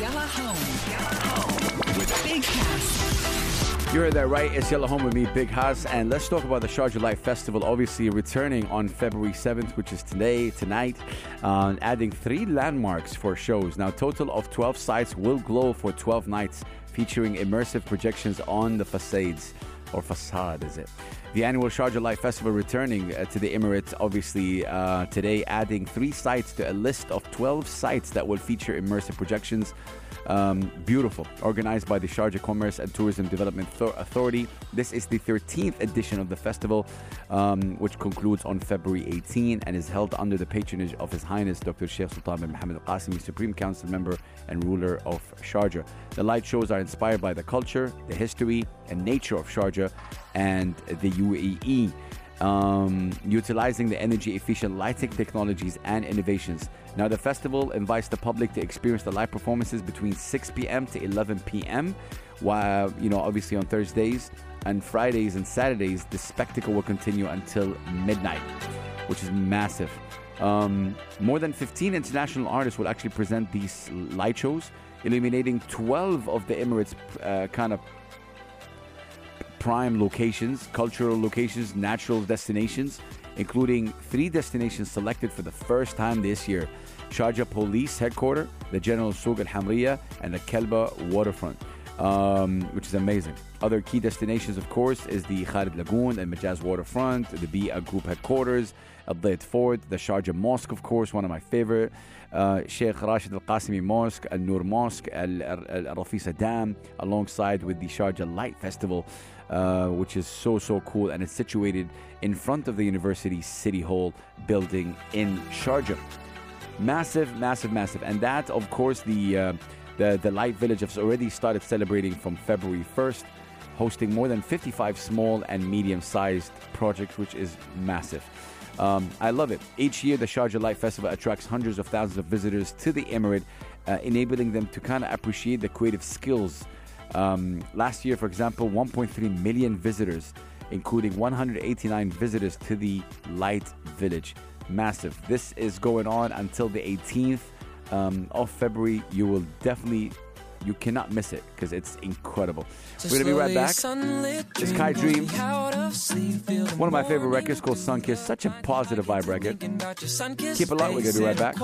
Yalla Home with Big House. You heard that right. It's Yalla Home with me, Big House. And let's talk about the Sharjah Light Festival, obviously returning on February 7th, which is today, tonight, uh, adding three landmarks for shows. Now, total of 12 sites will glow for 12 nights, featuring immersive projections on the facades or facade, is it? The annual Sharjah Light Festival returning uh, to the Emirates, obviously uh, today, adding three sites to a list of 12 sites that will feature immersive projections. Um, beautiful, organized by the Sharjah Commerce and Tourism Development Authority. This is the 13th edition of the festival, um, which concludes on February 18 and is held under the patronage of His Highness Dr. Sheikh Sultan bin Mohammed Al Qasimi, Supreme Council member and ruler of Sharjah. The light shows are inspired by the culture, the history, and nature of Sharjah and the UAE. Um, utilizing the energy efficient lighting technologies and innovations. Now, the festival invites the public to experience the live performances between 6 p.m. to 11 p.m. While, you know, obviously on Thursdays and Fridays and Saturdays, the spectacle will continue until midnight, which is massive. Um, more than 15 international artists will actually present these light shows, illuminating 12 of the Emirates' uh, kind of prime locations, cultural locations, natural destinations, including three destinations selected for the first time this year Sharjah Police Headquarters, the General Souk Al Hamriya, and the Kalba Waterfront. Um, which is amazing. Other key destinations, of course, is the Khalid Lagoon and Majaz Waterfront, the BEEAH Group headquarters, Al Dhaid Fort, the Sharjah Mosque, of course, one of my favorite, uh, Sheikh Rashid Al Qasimi Mosque, Al Nur Mosque, Al Rafisa Dam, alongside with the Sharjah Light Festival, uh, which is so, so cool. And it's situated in front of the University City Hall building in Sharjah. Massive, massive, massive. And that, of course, the. Uh, the, the Light Village has already started celebrating from February 1st, hosting more than 55 small and medium sized projects, which is massive. Um, I love it. Each year, the Sharjah Light Festival attracts hundreds of thousands of visitors to the Emirate, uh, enabling them to kind of appreciate the creative skills. Um, last year, for example, 1.3 million visitors, including 189 visitors to the Light Village. Massive. This is going on until the 18th um, of February. You will definitely, you cannot miss it because it's incredible. We're gonna be right back. It's Kai Dream. One of my favorite records called Sun Kiss. Such a positive vibe record. Keep it locked. We're gonna be right back.